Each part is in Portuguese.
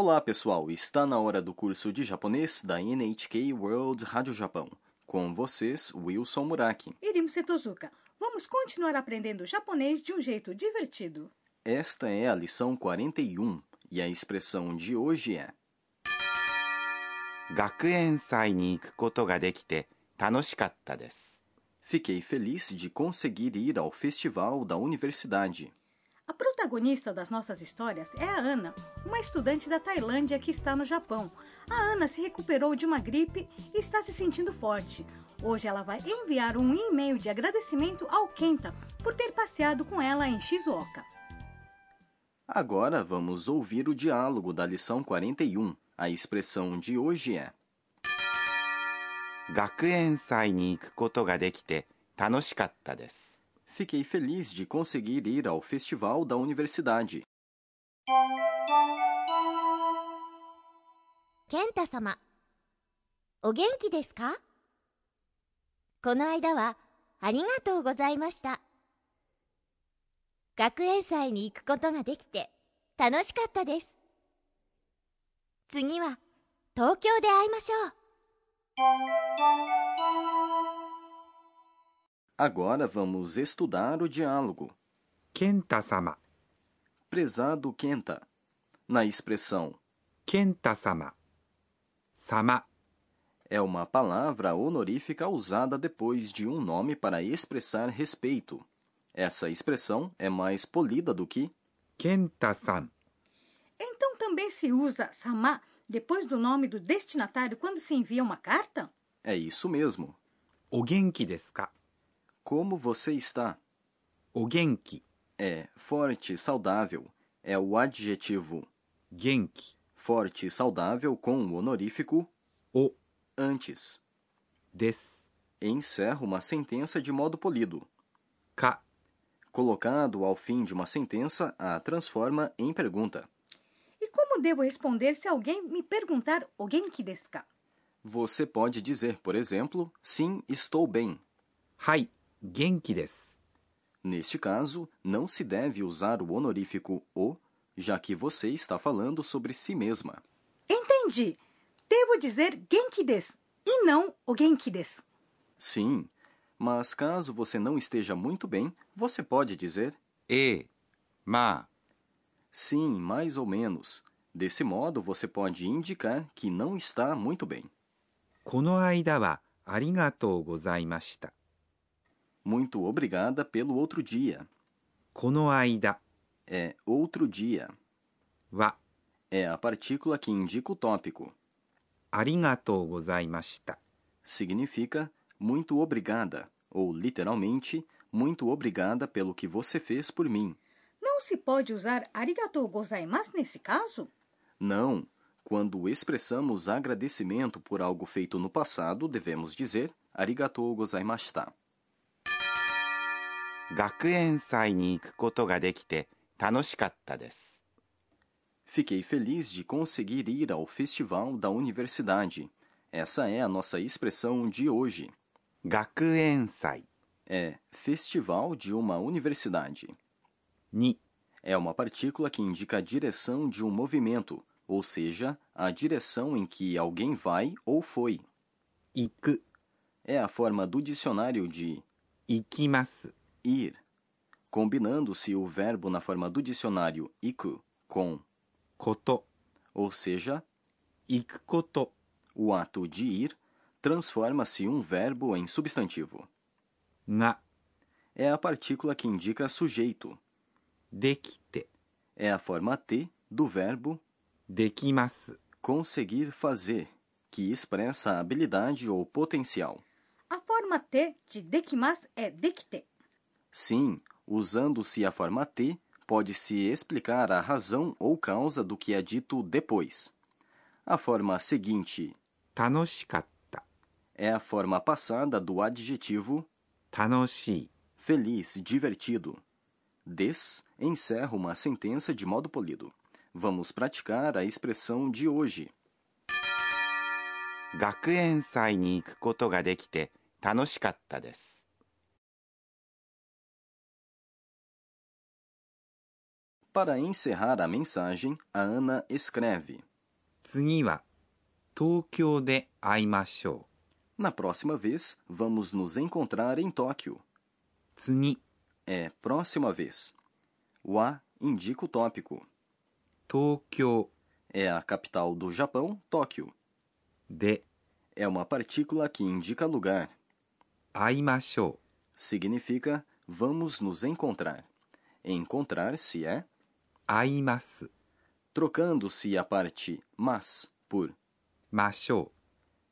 Olá, pessoal! Está na hora do curso de japonês da NHK World Rádio Japão. Com vocês, Wilson Muraki. Irimo Setozuka, vamos continuar aprendendo japonês de um jeito divertido. Esta é a lição 41 e a expressão de hoje é 学園祭に行くことができて楽しかったです。 Fiquei feliz de conseguir ir ao festival da universidade. A protagonista das nossas histórias é a Ana, uma estudante da Tailândia que está no Japão. A Ana se recuperou de uma gripe e está se sentindo forte. Hoje ela vai enviar um e-mail de agradecimento ao Kenta por ter passeado com ela em Shizuoka. Agora vamos ouvir o diálogo da lição 41. A expressão de hoje é 学園祭に行くことができて楽しかったです。 Fiquei feliz de conseguir ir ao festival da universidade. 健太様お元気ですかこの間はありがとうございました学園祭に行くことができて楽しかったです次は東京で会いましょう Agora vamos estudar o diálogo. Kenta-sama. Prezado Kenta. Na expressão Kenta-sama. Sama é uma palavra honorífica usada depois de um nome para expressar respeito. Essa expressão é mais polida do que Kenta-san. Então também se usa sama depois do nome do destinatário quando se envia uma carta? É isso mesmo. O genki desu ka? Como você está? O genki. É forte, saudável. É o adjetivo. Genki. Forte, saudável com o honorífico. O. Antes. Des. Encerra uma sentença de modo polido. Ka. Colocado ao fim de uma sentença, a transforma em pergunta. E como devo responder se alguém me perguntar o genki desu ka? Você pode dizer, por exemplo, sim, estou bem. Hai い、元気です。 Neste caso, não se deve usar o honorífico o, já que você está falando sobre si mesma. Entendi! Devo dizer genki desu e não o genki desu. Sim, mas caso você não esteja muito bem, você pode dizer ええ、まあ、 sim, mais ou menos. Desse modo, você pode indicar que não está muito bem. この間はありがとうございました。 Muito obrigada pelo outro dia. この間 É outro dia. は É a partícula que indica o tópico. ありがとうございました。 Significa muito obrigada, ou literalmente, muito obrigada pelo que você fez por mim. Não se pode usar arigatou gozaimasu nesse caso? Não. Quando expressamos agradecimento por algo feito no passado, devemos dizer arigatou gozaimashita. 学園祭に行くことができて楽しかったです。 Fiquei feliz de conseguir ir ao festival da universidade. Essa é a nossa expressão de hoje. 学園祭 É festival de uma universidade. に É uma partícula que indica a direção de um movimento, ou seja, a direção em que alguém vai ou foi. 行く、 É a forma do dicionário de 行きます。 ir, combinando-se o verbo na forma do dicionário iku com koto, ou seja, ikukoto. O ato de ir transforma-se um verbo em substantivo. Na é a partícula que indica sujeito. Dekite é a forma T do verbo dekimasu, conseguir fazer, que expressa habilidade ou potencial. A forma T de dekimasu é dekite. Sim, usando-se a forma T, pode-se explicar a razão ou causa do que é dito depois. A forma seguinte 楽しかった。 é a forma passada do adjetivo 楽しい。 feliz, divertido. Des encerra uma sentença de modo polido. Vamos praticar a expressão de hoje. 学園祭に行くことができて楽しかったです。 Para encerrar a mensagem, a Ana escreve: 次は東京で会いましょ Na próxima vez, vamos nos encontrar em Tóquio. う。次、 É próxima vez. O A indica o tópico. 東京 É a capital do Japão, Tóquio. で É uma partícula que indica lugar. 会いましょ Significa vamos nos encontrar. Encontrar-se é aimasu, trocando-se a parte mas por mashou.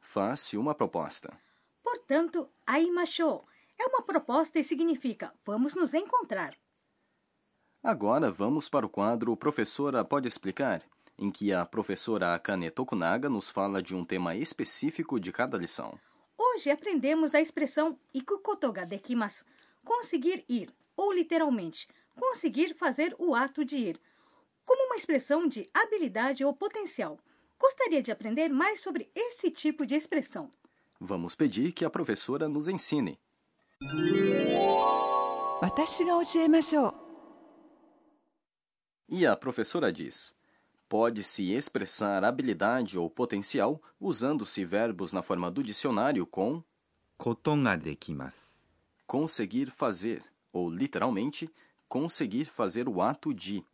Faça uma proposta. Portanto, aimashou é uma proposta e significa vamos nos encontrar. Agora vamos para o quadro Professora Pode Explicar, em que a professora Akane Tokunaga nos fala de um tema específico de cada lição. Hoje aprendemos a expressão ikukoto dekimasu, conseguir ir, ou literalmente, conseguir fazer o ato de ir, como uma expressão de habilidade ou potencial. Gostaria de aprender mais sobre esse tipo de expressão. Vamos pedir que a professora nos ensine. E a professora diz: pode-se expressar habilidade ou potencial usando-se verbos na forma do dicionário com conseguir fazer, ou literalmente conseguir fazer o ato de.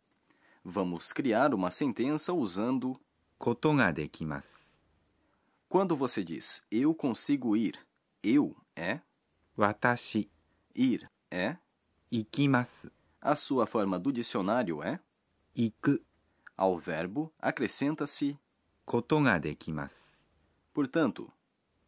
Vamos criar uma sentença usando ことができます。 quando você diz eu consigo ir. Eu é 私、 ir é 行きます。 a sua forma do dicionário é 行く ao verbo acrescenta-se ことができます。 portanto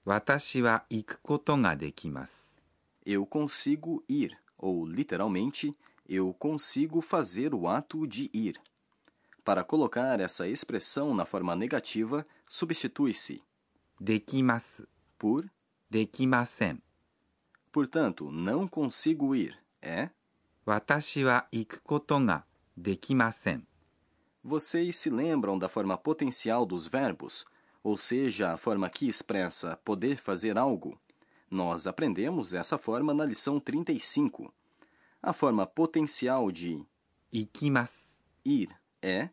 私は行くことができます。 eu consigo ir ou literalmente eu consigo fazer o ato de ir. Para colocar essa expressão na forma negativa, substitui-se dekimasu por dekimasen. Portanto, não consigo ir é watashi wa iku koto ga dekimasen. Vocês se lembram da forma potencial dos verbos, ou seja, a forma que expressa poder fazer algo? Nós aprendemos essa forma na lição 35. A forma potencial de ikimasu ir é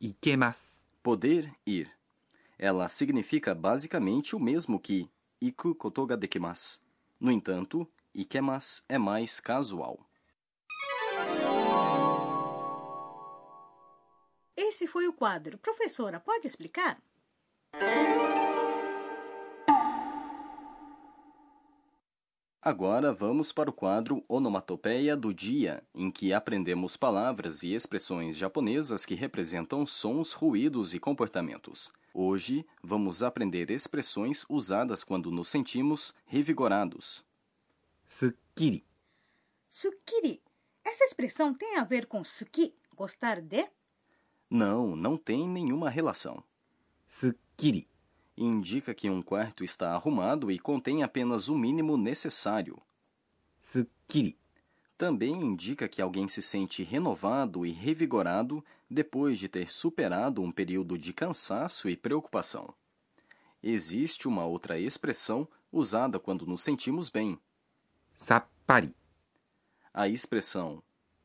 ikemasu, poder ir. Ela significa basicamente o mesmo que iku koto ga dekimasu. No entanto, ikemasu é mais casual. Esse foi o quadro. Professora, pode explicar? Agora vamos para o quadro Onomatopeia do Dia, em que aprendemos palavras e expressões japonesas que representam sons, ruídos e comportamentos. Hoje vamos aprender expressões usadas quando nos sentimos revigorados. Sukiri. Sukiri. Essa expressão tem a ver com suki, gostar de? Não, não tem nenhuma relação. Sukiri indica que um quarto está arrumado e contém apenas o mínimo necessário. Tsukiri também indica que alguém se sente renovado e revigorado depois de ter superado um período de cansaço e preocupação. Existe uma outra expressão usada quando nos sentimos bem. Sapari. A expressão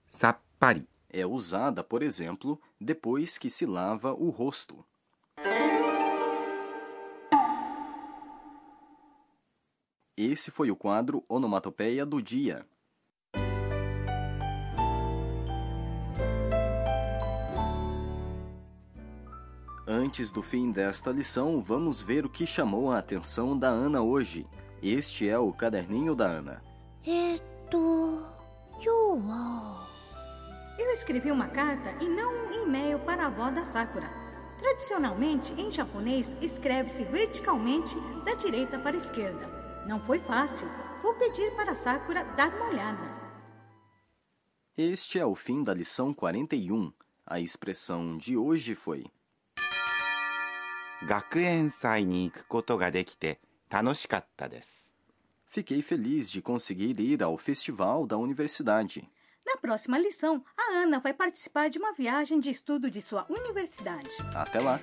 sapari é usada, por exemplo, depois que se lava o rosto. Esse foi o quadro Onomatopeia do Dia. Antes do fim desta lição, vamos ver o que chamou a atenção da Ana hoje. Este é o caderninho da Ana. É Eu escrevi uma carta e não um e-mail para a avó da Sakura. Tradicionalmente, em japonês, escreve-se verticalmente da direita para a esquerda. Não foi fácil. Vou pedir para a Sakura dar uma olhada. Este é o fim da lição 41. A expressão de hoje foi: 学園祭に行くことができて楽しかったです。 Fiquei feliz de conseguir ir ao festival da universidade. Na próxima lição, a Ana vai participar de uma viagem de estudo de sua universidade. Até lá!